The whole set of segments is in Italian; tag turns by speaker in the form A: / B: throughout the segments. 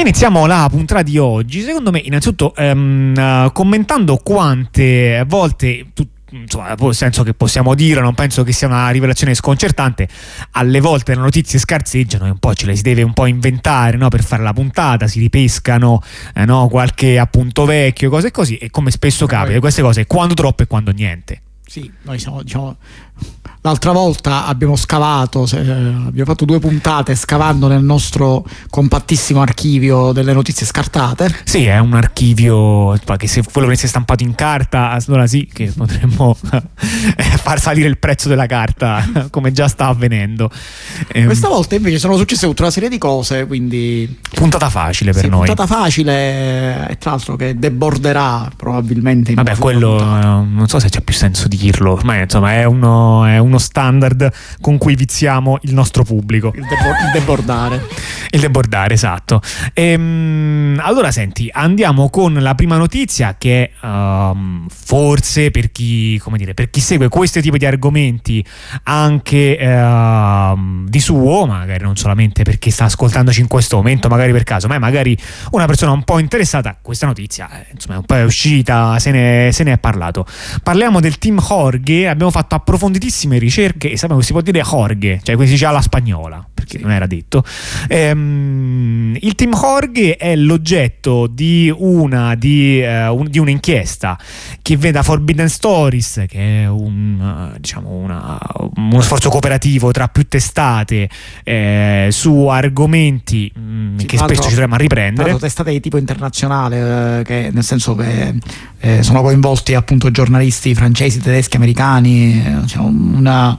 A: Iniziamo la puntata di oggi, secondo me innanzitutto ehm, commentando quante volte... Tu, insomma, nel senso che possiamo dire, non penso che sia una rivelazione sconcertante. Alle volte le notizie scarseggiano e un po' ce le si deve un po' inventare no? per fare la puntata, si ripescano eh, no? qualche appunto vecchio, cose così. E come spesso capita, queste cose quando troppo e quando niente.
B: Sì, noi siamo diciamo, L'altra volta abbiamo scavato, eh, abbiamo fatto due puntate scavando nel nostro compattissimo archivio delle notizie scartate.
A: Sì, è un archivio che se quello venisse stampato in carta, allora sì che potremmo eh, far salire il prezzo della carta, come già sta avvenendo.
B: Ehm, Questa volta invece sono successe tutta una serie di cose, quindi...
A: Puntata facile per
B: sì,
A: noi.
B: Puntata facile e tra l'altro che deborderà probabilmente.
A: Vabbè, quello non so se c'è più senso dirlo, ma insomma è uno... È uno standard con cui viziamo il nostro pubblico.
B: Il, debo- il debordare.
A: il debordare, esatto. Ehm, allora, senti, andiamo con la prima notizia che um, forse per chi, dire, per chi, segue questo tipo di argomenti anche uh, di suo, magari non solamente perché sta ascoltandoci in questo momento, magari per caso, ma magari una persona un po' interessata, questa notizia eh, insomma, un po' è uscita, se ne, se ne è parlato. Parliamo del team Jorge, abbiamo fatto approfonditissime ricerche e sappiamo che si può dire Jorge, cioè si dice alla spagnola, perché non era detto. Ehm, il team Jorge è l'oggetto di, una, di, uh, un, di un'inchiesta che viene da Forbidden Stories, che è un, uh, diciamo una, uno sforzo cooperativo tra più testate eh, su argomenti mh, mm, sì, che spesso ci troviamo a riprendere.
B: testate di tipo internazionale, eh, che, nel senso che eh, sono coinvolti appunto giornalisti francesi, tedeschi, americani, eh, diciamo, una,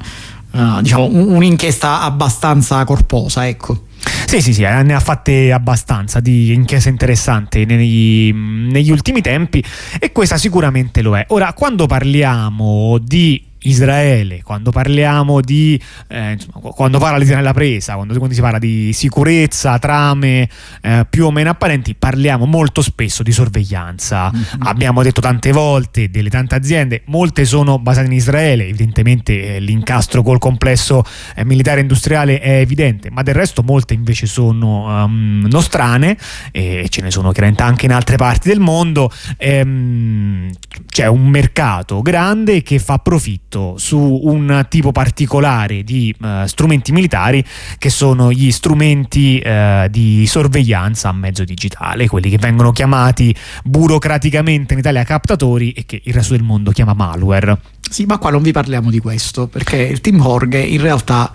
B: uh, diciamo, un'inchiesta abbastanza corposa, ecco.
A: Sì, sì, sì, eh, ne ha fatte abbastanza di inchieste interessanti negli, negli ultimi tempi e questa sicuramente lo è. Ora, quando parliamo di Israele, quando parliamo di eh, insomma, quando parla l'Israele alla presa, quando, quando, si parla di sicurezza, trame eh, più o meno apparenti, parliamo molto spesso di sorveglianza. Mm-hmm. Abbiamo detto tante volte delle tante aziende, molte sono basate in Israele, evidentemente eh, l'incastro col complesso eh, militare industriale è evidente, ma del resto molte invece sono um, nostrane e ce ne sono chiaramente anche in altre parti del mondo. Ehm, c'è un mercato grande che fa profitto tutto su un tipo particolare di uh, strumenti militari che sono gli strumenti uh, di sorveglianza a mezzo digitale, quelli che vengono chiamati burocraticamente in Italia captatori e che il resto del mondo chiama malware.
B: Sì, ma qua non vi parliamo di questo, perché il team Horg in realtà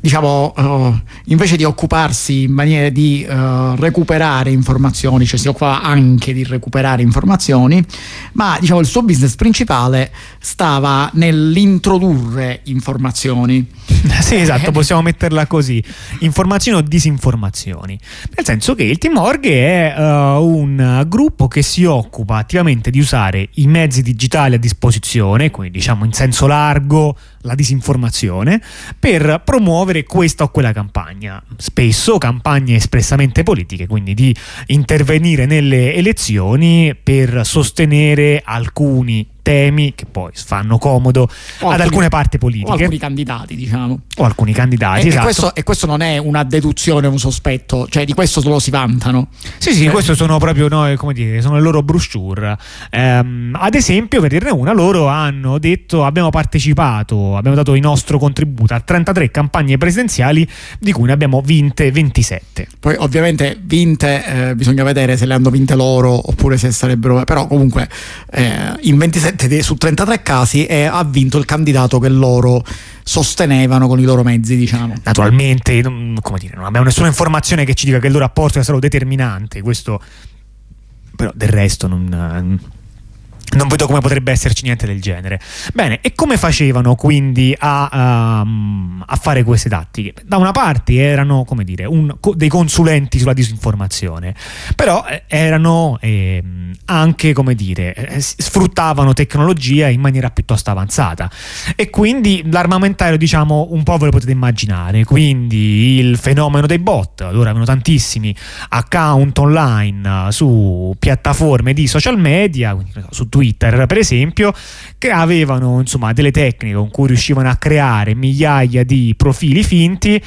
B: diciamo, uh, invece di occuparsi in maniera di uh, recuperare informazioni, cioè si occupa anche di recuperare informazioni, ma diciamo, il suo business principale stava nell'introdurre informazioni.
A: sì, esatto, possiamo metterla così, informazioni o disinformazioni. Nel senso che il Team Org è uh, un gruppo che si occupa attivamente di usare i mezzi digitali a disposizione, quindi diciamo in senso largo la disinformazione, per promuovere questa o quella campagna. Spesso campagne espressamente politiche, quindi di intervenire nelle elezioni per sostenere alcuni temi che poi fanno comodo o ad alcune parti politiche. O
B: alcuni candidati, diciamo.
A: O alcuni candidati,
B: e,
A: esatto.
B: e, questo, e questo, non è una deduzione, un sospetto, cioè di questo solo si vantano.
A: Sì, sì, eh. questo sono proprio, no, come dire, sono le loro brochure. Ehm, ad esempio, per dirne una, loro hanno detto abbiamo partecipato, abbiamo dato il nostro contributo a 33 campagne presidenziali, di cui ne abbiamo vinte 27.
B: Poi ovviamente vinte, eh, bisogna vedere se le hanno vinte loro oppure se sarebbero... però comunque eh, in 27 7 su 33 casi e ha vinto il candidato che loro sostenevano con i loro mezzi, diciamo.
A: Naturalmente, come dire, non abbiamo nessuna informazione che ci dica che il loro apporto è stato determinante, questo però del resto non non vedo come potrebbe esserci niente del genere. Bene, e come facevano quindi a, um, a fare queste tattiche? Da una parte erano, come dire, un, dei consulenti sulla disinformazione, però eh, erano eh, anche, come dire, eh, sfruttavano tecnologia in maniera piuttosto avanzata. E quindi l'armamentario, diciamo, un po' ve lo potete immaginare. Quindi il fenomeno dei bot, allora avevano tantissimi account online su piattaforme di social media, su Twitter, per esempio, che avevano insomma delle tecniche con cui riuscivano a creare migliaia di profili finti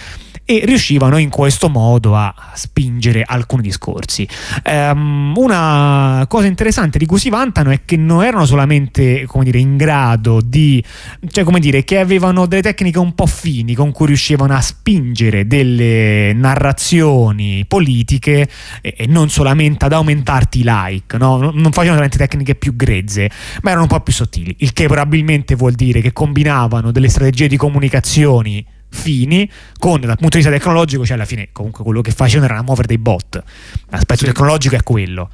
A: e riuscivano in questo modo a spingere alcuni discorsi. Um, una cosa interessante di cui si vantano è che non erano solamente come dire, in grado di, cioè come dire, che avevano delle tecniche un po' fini con cui riuscivano a spingere delle narrazioni politiche e, non solamente ad aumentarti i like, no? non facevano solamente tecniche più grezze, ma erano un po' più sottili, il che probabilmente vuol dire che combinavano delle strategie di comunicazioni fini con dal punto di vista tecnologico cioè alla fine comunque quello che facevano era muovere dei bot l'aspetto sì. tecnologico è quello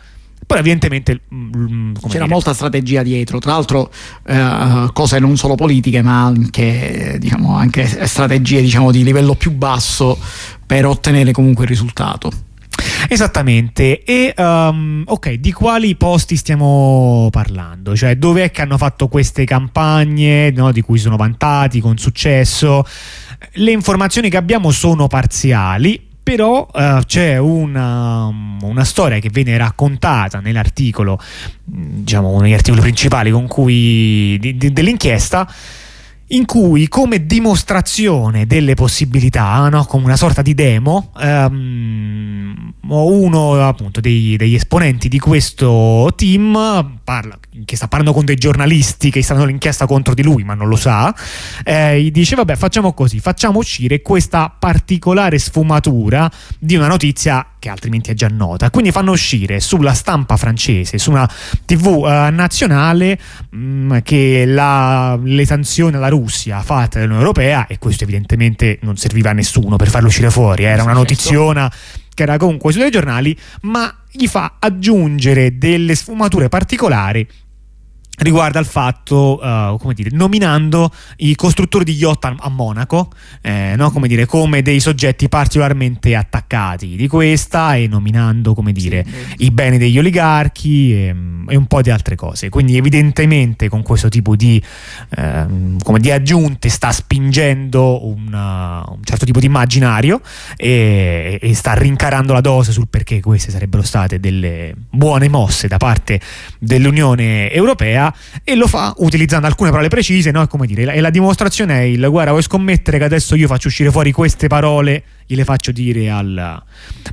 A: poi evidentemente
B: mm, mm, c'era dire? molta strategia dietro, tra l'altro eh, cose non solo politiche ma anche, diciamo, anche strategie diciamo, di livello più basso per ottenere comunque il risultato.
A: Esattamente, e um, ok, di quali posti stiamo parlando? Cioè, dove è che hanno fatto queste campagne no, di cui sono vantati con successo? Le informazioni che abbiamo sono parziali, però uh, c'è una, una, storia che viene raccontata nell'articolo, diciamo negli articoli principali di, di, dell'inchiesta in cui come dimostrazione delle possibilità, no? come una sorta di demo, um, uno appunto dei, degli esponenti di questo team parla, che sta parlando con dei giornalisti che stanno l'inchiesta contro di lui ma non lo sa, eh, gli dice vabbè facciamo così, facciamo uscire questa particolare sfumatura di una notizia che altrimenti è già nota. Quindi fanno uscire sulla stampa francese, su una TV eh, nazionale, mh, mm, che la, le sanzioni alla Russia fatte dall'Unione Europea, e questo evidentemente non serviva a nessuno per farlo uscire fuori, era una notiziona che era comunque sui giornali, ma gli fa aggiungere delle sfumature particolari riguarda il fatto, uh, come dire, nominando i costruttori di yacht a, a Monaco, eh, no? come, dire, come dei soggetti particolarmente attaccati di questa e nominando, come dire, sì, i beni degli oligarchi e, e, un po' di altre cose. Quindi evidentemente con questo tipo di, eh, di aggiunte sta spingendo una, un certo tipo di immaginario e, e sta rincarando la dose sul perché queste sarebbero state delle buone mosse da parte dell'Unione Europea e lo fa utilizzando alcune parole precise, no? come dire, e la dimostrazione è il guarda, vuoi scommettere che adesso io faccio uscire fuori queste parole, gliele faccio dire al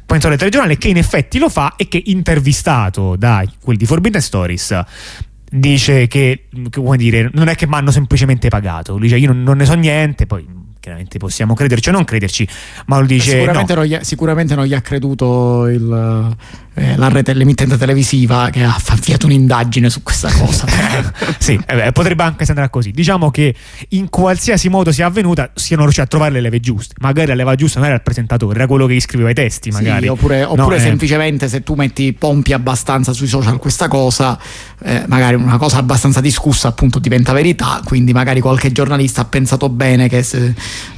A: pensore regionale, che in effetti lo fa e che intervistato da quelli di Forbidden Stories dice che, come dire, non è che mi hanno semplicemente pagato, lui dice io non, non ne so niente, poi chiaramente possiamo crederci o non crederci, ma lo dice...
B: Sicuramente,
A: no.
B: non, gli, sicuramente non gli ha creduto il, eh, la rete, l'emittente televisiva che ha avviato un'indagine su questa cosa.
A: sì, eh, potrebbe anche andare così. Diciamo che in qualsiasi modo sia avvenuta, siano riusciti a trovare le leve giuste. Magari la leva giusta non era il presentatore, era quello che gli scriveva i testi, magari.
B: Sì, oppure, oppure no, semplicemente eh. se tu metti pompi abbastanza sui social questa cosa, eh, magari una cosa abbastanza discussa appunto diventa verità, quindi magari qualche giornalista ha pensato bene che se,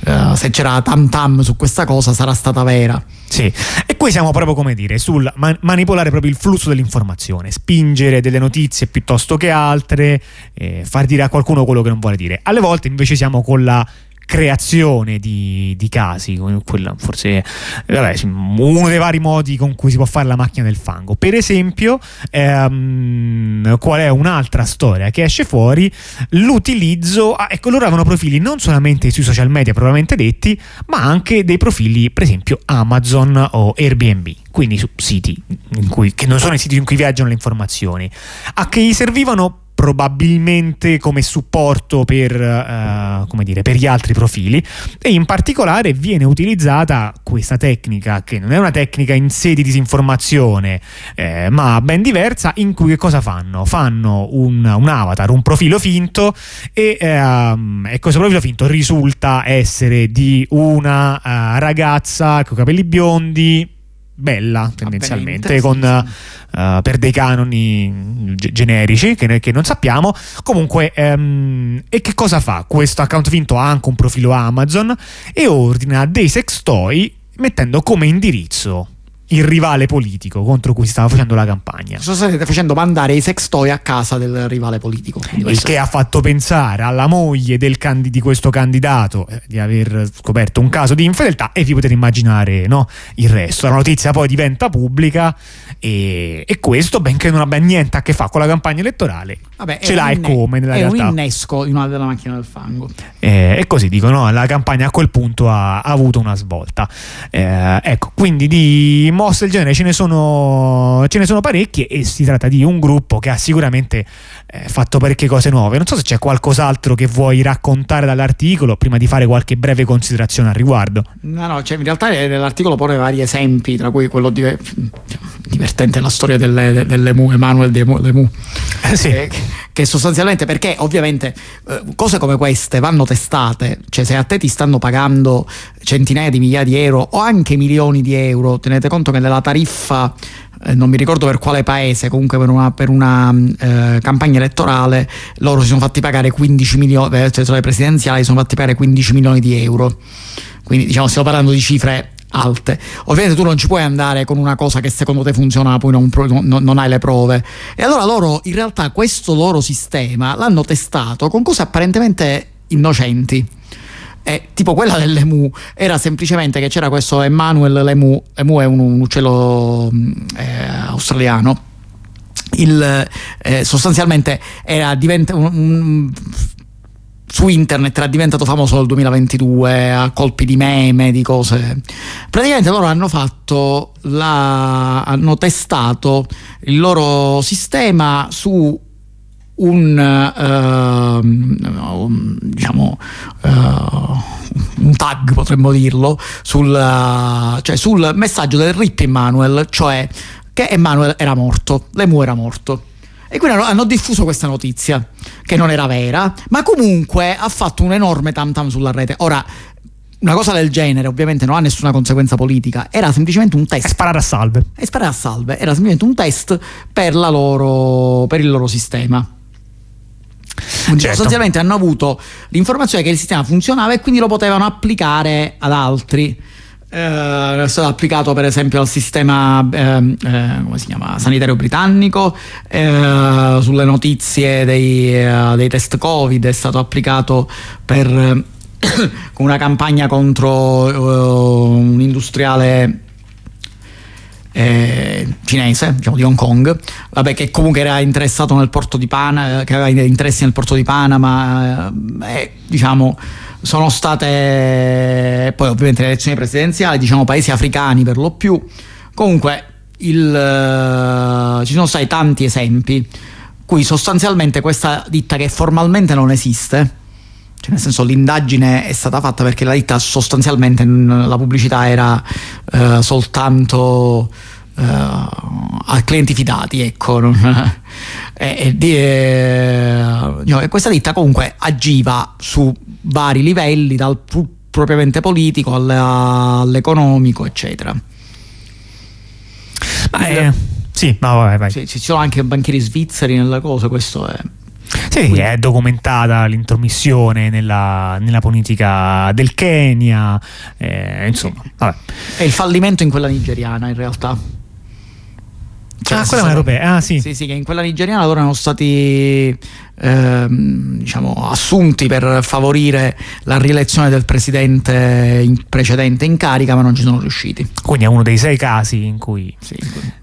B: uh, se c'era tam tam su questa cosa sarà stata vera.
A: Sì, e qui siamo proprio come dire sul man- manipolare proprio il flusso dell'informazione, spingere delle notizie piuttosto che altre, eh, far dire a qualcuno quello che non vuole dire. Alle volte invece siamo con la creazione di, di casi, quella forse vabbè, uno dei vari modi con cui si può fare la macchina del fango. Per esempio, ehm, qual è un'altra storia che esce fuori? L'utilizzo, ah, ecco, loro avevano profili non solamente sui social media propriamente detti, ma anche dei profili, per esempio, Amazon o Airbnb quindi su siti cui, che non sono i siti in cui viaggiano le informazioni, a che gli servivano probabilmente come supporto per, uh, come dire, per gli altri profili e in particolare viene utilizzata questa tecnica che non è una tecnica in sé di disinformazione eh, ma ben diversa in cui cosa fanno? Fanno un, un avatar, un profilo finto e, uh, e, questo profilo finto risulta essere di una uh, ragazza con capelli biondi bella tendenzialmente con, uh, per dei canoni generici che, che, non sappiamo. Comunque um, e che cosa fa? Questo account finto ha anche un profilo Amazon e ordina dei sex toy mettendo come indirizzo il rivale politico contro cui si stava facendo la campagna.
B: Sto state facendo mandare i sex toy a casa del rivale politico.
A: Il che ha fatto pensare alla moglie candi- di questo candidato eh, di aver scoperto un caso di infedeltà e vi potete immaginare no, il resto. La notizia poi diventa pubblica E, e, questo, benché non abbia niente a che fare con la campagna elettorale, Vabbè, ce l'ha e come nella
B: è
A: realtà.
B: È un innesco in una della macchina del fango.
A: Eh, e così dicono, la campagna a quel punto ha, ha avuto una svolta. Eh, ecco, quindi di mosse del genere ce ne, sono, ce ne sono parecchie e si tratta di un gruppo che ha sicuramente eh, fatto parecchie cose nuove. Non so se c'è qualcos'altro che vuoi raccontare dall'articolo prima di fare qualche breve considerazione al riguardo.
B: No, no, cioè in realtà nell'articolo pone vari esempi, tra cui quello di, divertente la storia delle, delle mu, Emanuel de Lemu. Eh sì. che, che sostanzialmente perché ovviamente eh, cose come queste vanno testate, cioè se a te ti stanno pagando centinaia di migliaia di euro o anche milioni di euro, tenete conto che nella tariffa eh, non mi ricordo per quale paese, comunque per una, per una eh, campagna elettorale, loro si sono fatti pagare 15 milioni, eh, cioè le presidenziali si sono fatti pagare 15 milioni di euro. Quindi diciamo stiamo parlando di cifre alte. Ovviamente tu non ci puoi andare con una cosa che secondo te funziona, poi non, non, non, hai le prove. E allora loro, in realtà, questo loro sistema l'hanno testato con cose apparentemente innocenti. E, tipo quella dell'Emu era semplicemente che c'era questo Emmanuel Lemu, Emu è un, un uccello eh, australiano. Il, eh, sostanzialmente era diventa un, un su internet era diventato famoso nel 2022 a colpi di meme, di cose. Praticamente loro hanno fatto la, hanno testato il loro sistema su un, uh, un diciamo uh, un tag potremmo dirlo sul, uh, cioè sul messaggio del RIP Emanuel cioè che Emanuel era morto l'Emu era morto e quindi hanno, hanno, diffuso questa notizia, che non era vera, ma comunque ha fatto un enorme tam tam sulla rete. Ora, una cosa del genere ovviamente non ha nessuna conseguenza politica, era semplicemente un test.
A: E sparare a salve.
B: E sparare a salve, era semplicemente un test per, loro, per il loro sistema. Certo. sostanzialmente hanno avuto l'informazione che il sistema funzionava e quindi lo potevano applicare ad altri eh, è stato applicato per esempio al sistema eh, eh, come si chiama, sanitario britannico, eh, sulle notizie dei, eh, dei, test Covid, è stato applicato per, una campagna contro un industriale eh, cinese, diciamo di Hong Kong, vabbè, che comunque era interessato nel porto di Panama, che aveva interessi nel porto di Panama, eh, diciamo sono state poi ovviamente le elezioni presidenziali, diciamo paesi africani per lo più. Comunque il, uh, ci sono stati tanti esempi cui sostanzialmente questa ditta che formalmente non esiste, cioè nel senso l'indagine è stata fatta perché la ditta sostanzialmente la pubblicità era uh, soltanto uh, a clienti fidati, ecco. e, e, e, questa ditta comunque agiva su vari livelli, dal propriamente politico all'economico, eccetera.
A: Ma eh, sì, ma vai, vai.
B: Ci, ci sono anche banchieri svizzeri nella cosa, questo è.
A: Sì, Quindi. è documentata l'intromissione nella, nella politica del Kenya, eh, insomma. Vabbè.
B: E il fallimento in quella nigeriana in realtà.
A: Cioè, ah, quella è europea, ah sì.
B: Sì, sì, che in quella nigeriana loro erano stati ehm, diciamo, assunti per favorire la rielezione del presidente in precedente in carica, ma non ci sono riusciti.
A: Quindi è uno dei sei casi in cui, sì,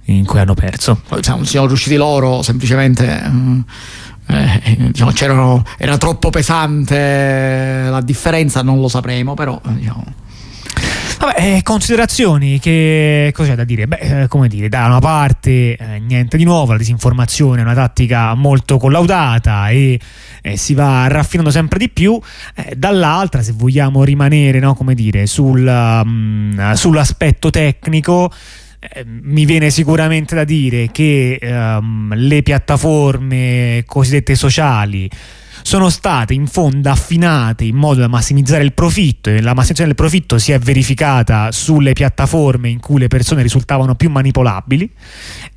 A: in cui hanno perso.
B: Poi, diciamo, ci sono riusciti loro semplicemente... Mm, eh, diciamo, era troppo pesante la differenza, non lo sapremo, però diciamo,
A: Vabbè, eh, considerazioni che cosa c'è da dire? Beh, eh, come dire, da una parte eh, niente di nuovo, la disinformazione è una tattica molto collaudata e eh, si va raffinando sempre di più, eh, dall'altra se vogliamo rimanere, no, come dire, sul, um, sull'aspetto tecnico, eh, mi viene sicuramente da dire che um, le piattaforme cosiddette sociali sono state in fondo affinate in modo da massimizzare il profitto e la massimizzazione del profitto si è verificata sulle piattaforme in cui le persone risultavano più manipolabili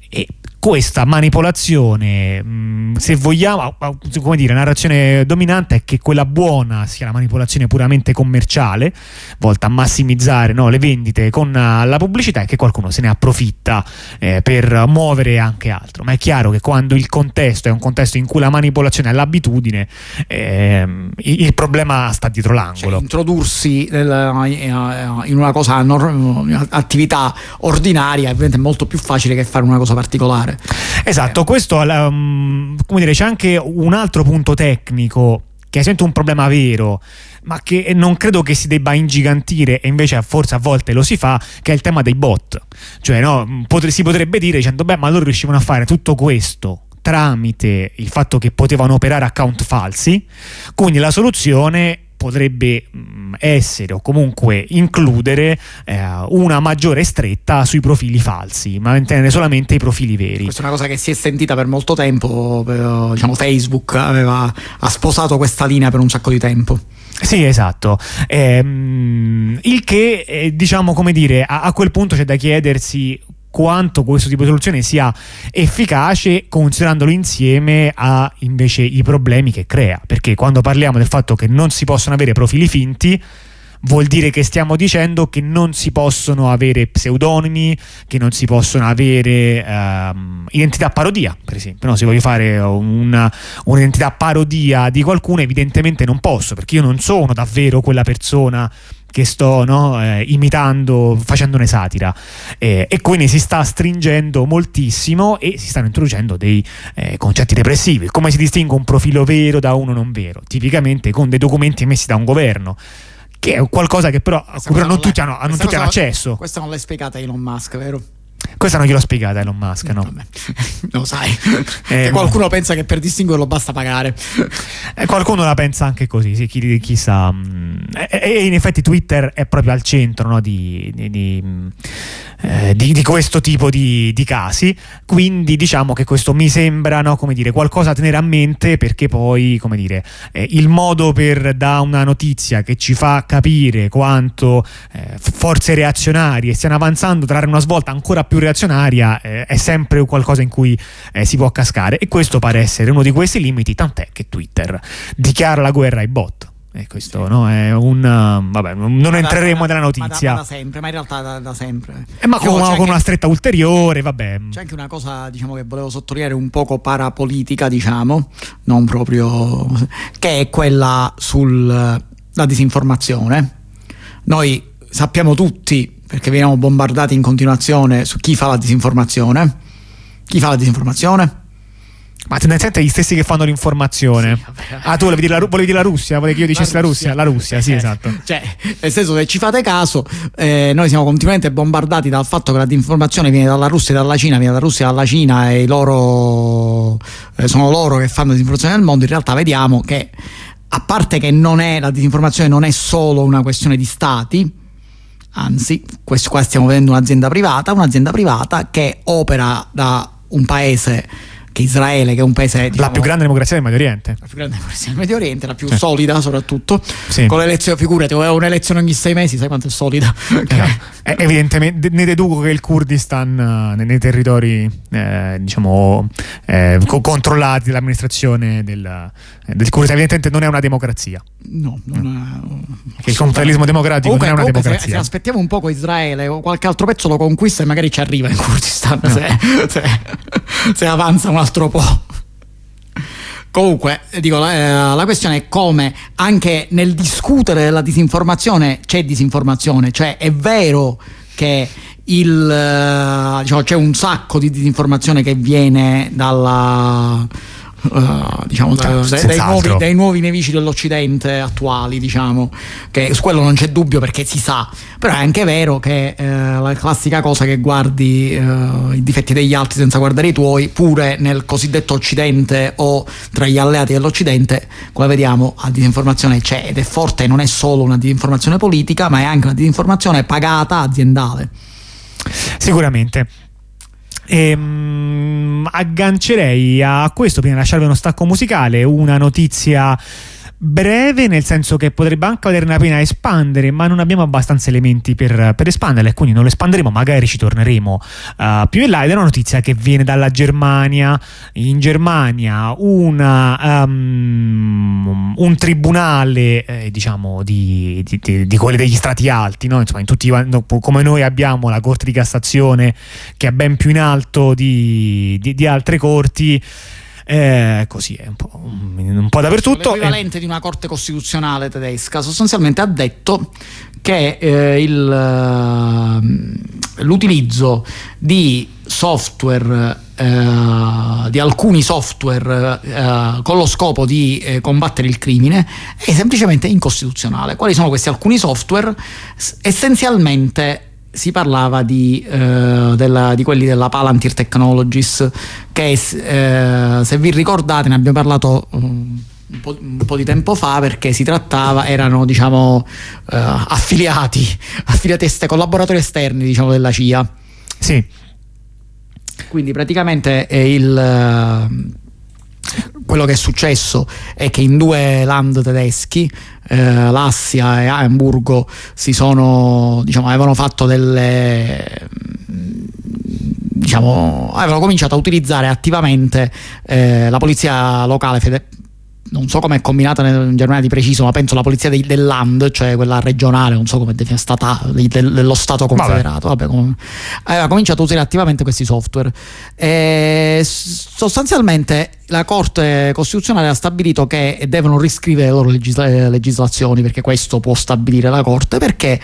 A: e questa manipolazione, mh, se vogliamo, come dire, narrazione dominante è che quella buona sia la manipolazione puramente commerciale, volta a massimizzare no, le vendite con uh, la pubblicità e che qualcuno se ne approfitta eh, per muovere anche altro. Ma è chiaro che quando il contesto è un contesto in cui la manipolazione è l'abitudine, eh, il problema sta dietro l'angolo.
B: Cioè, introdursi nel, eh, in una cosa, attività ordinaria è molto più facile che fare una cosa particolare fare.
A: Esatto, eh. questo um, come dire, c'è anche un altro punto tecnico che è sempre un problema vero ma che non credo che si debba ingigantire e invece forse a volte lo si fa, che è il tema dei bot. Cioè, no, potre, si potrebbe dire dicendo, beh, ma loro riuscivano a fare tutto questo tramite il fatto che potevano operare account falsi, quindi la soluzione potrebbe mm, essere o comunque includere eh, una maggiore stretta sui profili falsi, ma mantenere solamente i profili veri.
B: Questa è una cosa che si è sentita per molto tempo, per, diciamo Facebook aveva, ha sposato questa linea per un sacco di tempo.
A: Sì, esatto. Ehm, il che, eh, diciamo, come dire, a, a quel punto c'è da chiedersi quanto questo tipo di soluzione sia efficace considerandolo insieme a invece i problemi che crea perché quando parliamo del fatto che non si possono avere profili finti vuol dire che stiamo dicendo che non si possono avere pseudonimi, che non si possono avere um, identità parodia, per esempio. No, se voglio fare una, un'identità parodia di qualcuno, evidentemente non posso, perché io non sono davvero quella persona che sto no, eh, imitando, facendone satira. Eh, e quindi si sta stringendo moltissimo e si stanno introducendo dei eh, concetti repressivi. Come si distingue un profilo vero da uno non vero? Tipicamente con dei documenti emessi da un governo che è qualcosa che però, però non tutti hanno, non tutti hanno accesso.
B: Questa non l'hai spiegata Elon Musk, vero?
A: Questa non gliel'ho spiegata Elon Musk, no? Vabbè.
B: Lo sai. Eh, qualcuno pensa che per distinguerlo basta pagare.
A: Eh, qualcuno la pensa anche così, sì, chi, chi sa. Mm, e, in effetti Twitter è proprio al centro no, di, di, di, eh, di, questo tipo di, casi. Quindi diciamo che questo mi sembra no, come dire, qualcosa da tenere a mente perché poi, come dire, eh, il modo per da una notizia che ci fa capire quanto eh, forze reazionarie stiano avanzando, trarre una svolta ancora più reazionaria eh, è sempre qualcosa in cui eh, si può cascare e questo pare essere uno di questi limiti, tant'è che Twitter dichiara la guerra ai bot. E questo no, è un. Vabbè, non entreremo nella notizia.
B: Ma da, da, sempre, ma in realtà da, da sempre.
A: Eh, ma con, con una stretta ulteriore, vabbè.
B: C'è anche una cosa, diciamo, che volevo sottolineare un poco parapolitica, diciamo, non proprio. che è quella sulla disinformazione. Noi sappiamo tutti perché veniamo bombardati in continuazione su chi fa la disinformazione. Chi fa la disinformazione?
A: Ma tendenzialmente gli stessi che fanno l'informazione. Sì, ah, tu volevi dire, la, volevi dire la Russia? Volevi che io dicessi la Russia? La Russia, la Russia sì, eh, esatto.
B: Cioè, nel senso, se ci fate caso, eh, noi siamo continuamente bombardati dal fatto che la disinformazione viene dalla Russia e dalla Cina, viene dalla Russia e dalla Cina e loro eh, sono loro che fanno disinformazione nel mondo. In realtà vediamo che, a parte che non è, la disinformazione non è solo una questione di stati, anzi, questo qua stiamo vedendo un'azienda privata, un'azienda privata che opera da un paese che Israele, che è un paese.
A: Diciamo, la più grande democrazia del Medio Oriente.
B: La più grande democrazia del Medio Oriente, la più sì. solida soprattutto. Sì. Con l'elezione, figurati, un'elezione ogni sei mesi, sai quanto è solida?
A: Eh, evidentemente ne deduco che il Kurdistan nei, nei territori eh, diciamo eh, co- controllati dall'amministrazione del, del Kurdistan evidentemente non è una democrazia.
B: No, non
A: è, che il confederalismo democratico comunque, non è una democrazia. Se,
B: se aspettiamo un po' con Israele o qualche altro pezzo lo conquista e magari ci arriva in Kurdistan no. se, se, se avanza un altro po'. Comunque, dico, la, la, questione è come anche nel discutere della disinformazione c'è disinformazione, cioè è vero che il, diciamo, c'è un sacco di disinformazione che viene dalla uh, diciamo, da, dai, nuovi, dai, nuovi, nemici dell'Occidente attuali, diciamo, che su quello non c'è dubbio perché si sa, però è anche vero che eh, la classica cosa che guardi eh, i difetti degli altri senza guardare i tuoi, pure nel cosiddetto Occidente o tra gli alleati dell'Occidente, come vediamo, la disinformazione c'è ed è forte, non è solo una disinformazione politica, ma è anche una disinformazione pagata aziendale.
A: Sicuramente. Ehm, aggancerei a questo prima di lasciarvi uno stacco musicale una notizia breve, nel senso che potrebbe anche valere la pena espandere, ma non abbiamo abbastanza elementi per, per espanderla e quindi non lo espanderemo, magari ci torneremo uh, più in là. Ed è una notizia che viene dalla Germania. In Germania una, um, un tribunale, eh, diciamo, di, di, di, di, quelli degli strati alti, no? Insomma, in tutti, come noi abbiamo la Corte di Cassazione che è ben più in alto di altre corti eh, così è un po', un po dappertutto.
B: L'equivalente eh. di una corte costituzionale tedesca sostanzialmente ha detto che eh, il, uh, l'utilizzo di software uh, di alcuni software uh, con lo scopo di combattere il crimine è semplicemente incostituzionale. Quali sono questi alcuni software? S- essenzialmente si parlava di, eh, della, di, quelli della Palantir Technologies che eh, se vi ricordate ne abbiamo parlato um, un, po', un po', di tempo fa perché si trattava erano diciamo eh, affiliati affiliati est- collaboratori esterni diciamo della CIA
A: sì.
B: Quindi praticamente il eh, quello che è successo è che in due land tedeschi, eh, Lassia e Hamburgo, sono, diciamo, avevano fatto delle diciamo, avevano cominciato a utilizzare attivamente eh, la polizia locale fede- non so come è combinata in Germania di preciso, ma penso la polizia dei, del Land, cioè quella regionale, non so come è stata dello Stato confederato, Vabbè. Vabbè, come, aveva cominciato a usare attivamente questi software. E sostanzialmente la Corte Costituzionale ha stabilito che devono riscrivere le loro legisla- legislazioni, perché questo può stabilire la Corte, perché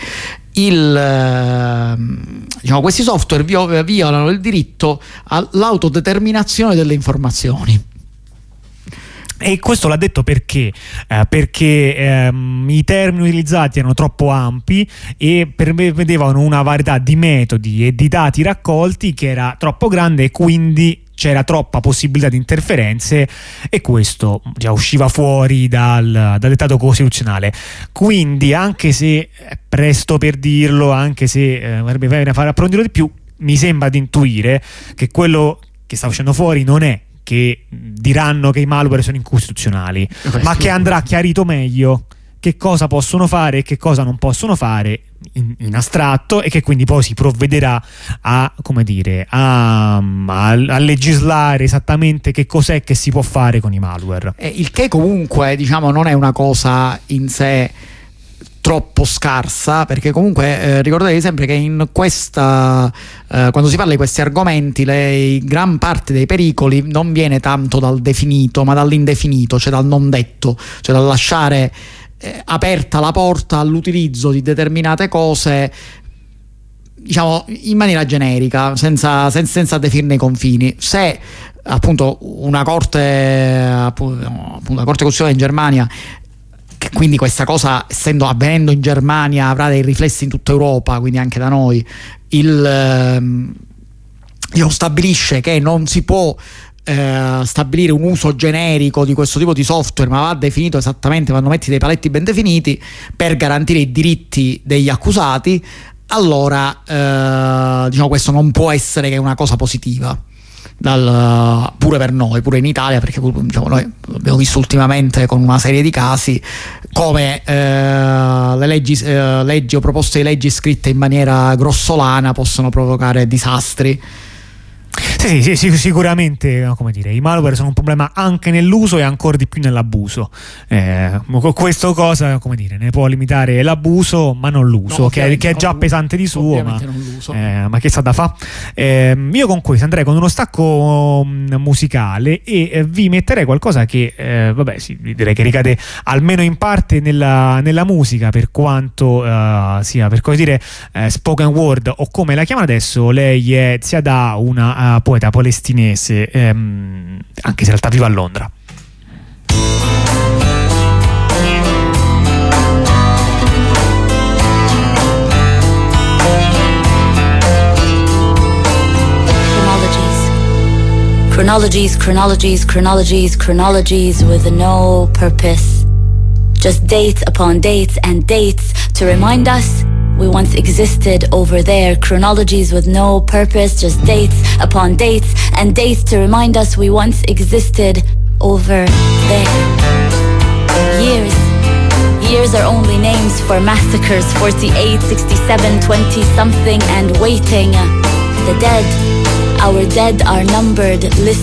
B: il, ehm, diciamo, questi software violano il diritto all'autodeterminazione delle informazioni.
A: E questo l'ha detto perché? Eh, perché ehm, i termini utilizzati erano troppo ampi e prevedevano una varietà di metodi e di dati raccolti che era troppo grande e quindi c'era troppa possibilità di interferenze e questo già usciva fuori dal, dal dettato costituzionale. Quindi, anche se è presto per dirlo, anche se eh, avrebbe bene fare approfondirlo di più, mi sembra di intuire che quello che sta uscendo fuori non è che diranno che i malware sono incostituzionali, Questo ma che andrà chiarito meglio che cosa possono fare e che cosa non possono fare in, in, astratto e che quindi poi si provvederà a, come dire, a, a, a, legislare esattamente che cos'è che si può fare con i malware.
B: Eh, il che comunque diciamo non è una cosa in sé troppo scarsa perché comunque eh, ricordatevi sempre che in questa eh, quando si parla di questi argomenti le, gran parte dei pericoli non viene tanto dal definito ma dall'indefinito cioè dal non detto cioè dal lasciare eh, aperta la porta all'utilizzo di determinate cose diciamo in maniera generica senza, senza, senza definirne i confini. Se appunto una corte appunto, una corte costituzionale in Germania quindi questa cosa, essendo avvenendo in Germania, avrà dei riflessi in tutta Europa, quindi anche da noi. Il, ehm, stabilisce che non si può eh, stabilire un uso generico di questo tipo di software, ma va definito esattamente, vanno metti dei paletti ben definiti per garantire i diritti degli accusati, allora eh, diciamo questo non può essere che una cosa positiva dal, pure per noi, pure in Italia, perché diciamo, noi abbiamo visto ultimamente con una serie di casi come eh, le leggi, eh, leggi o proposte di leggi scritte in maniera grossolana possono provocare disastri
A: sì, sì, sì, sicuramente come dire, i malware sono un problema anche nell'uso e ancora di più nell'abuso. Eh, questo cosa come dire, ne può limitare l'abuso, ma non l'uso, no, che, è, che, è, già pesante di suo, ma, eh, ma, che sa da fa. Eh, io con questo andrei con uno stacco um, musicale e eh, vi metterei qualcosa che, eh, vabbè, sì, direi che ricade almeno in parte nella, nella musica, per quanto sia, per così dire, spoken word o come la chiama adesso, lei è sia da poeta palestinese, ehm, anche se in realtà vive a Londra. Chronologies, chronologies, chronologies, chronologies with no purpose. Just dates upon dates and dates to remind us we once existed over there. Chronologies with no purpose, just dates upon dates and dates to remind us we once existed over there.
C: Years. Years are only names for massacres 48, 67, 20 something and waiting. The dead, our dead are numbered, listed.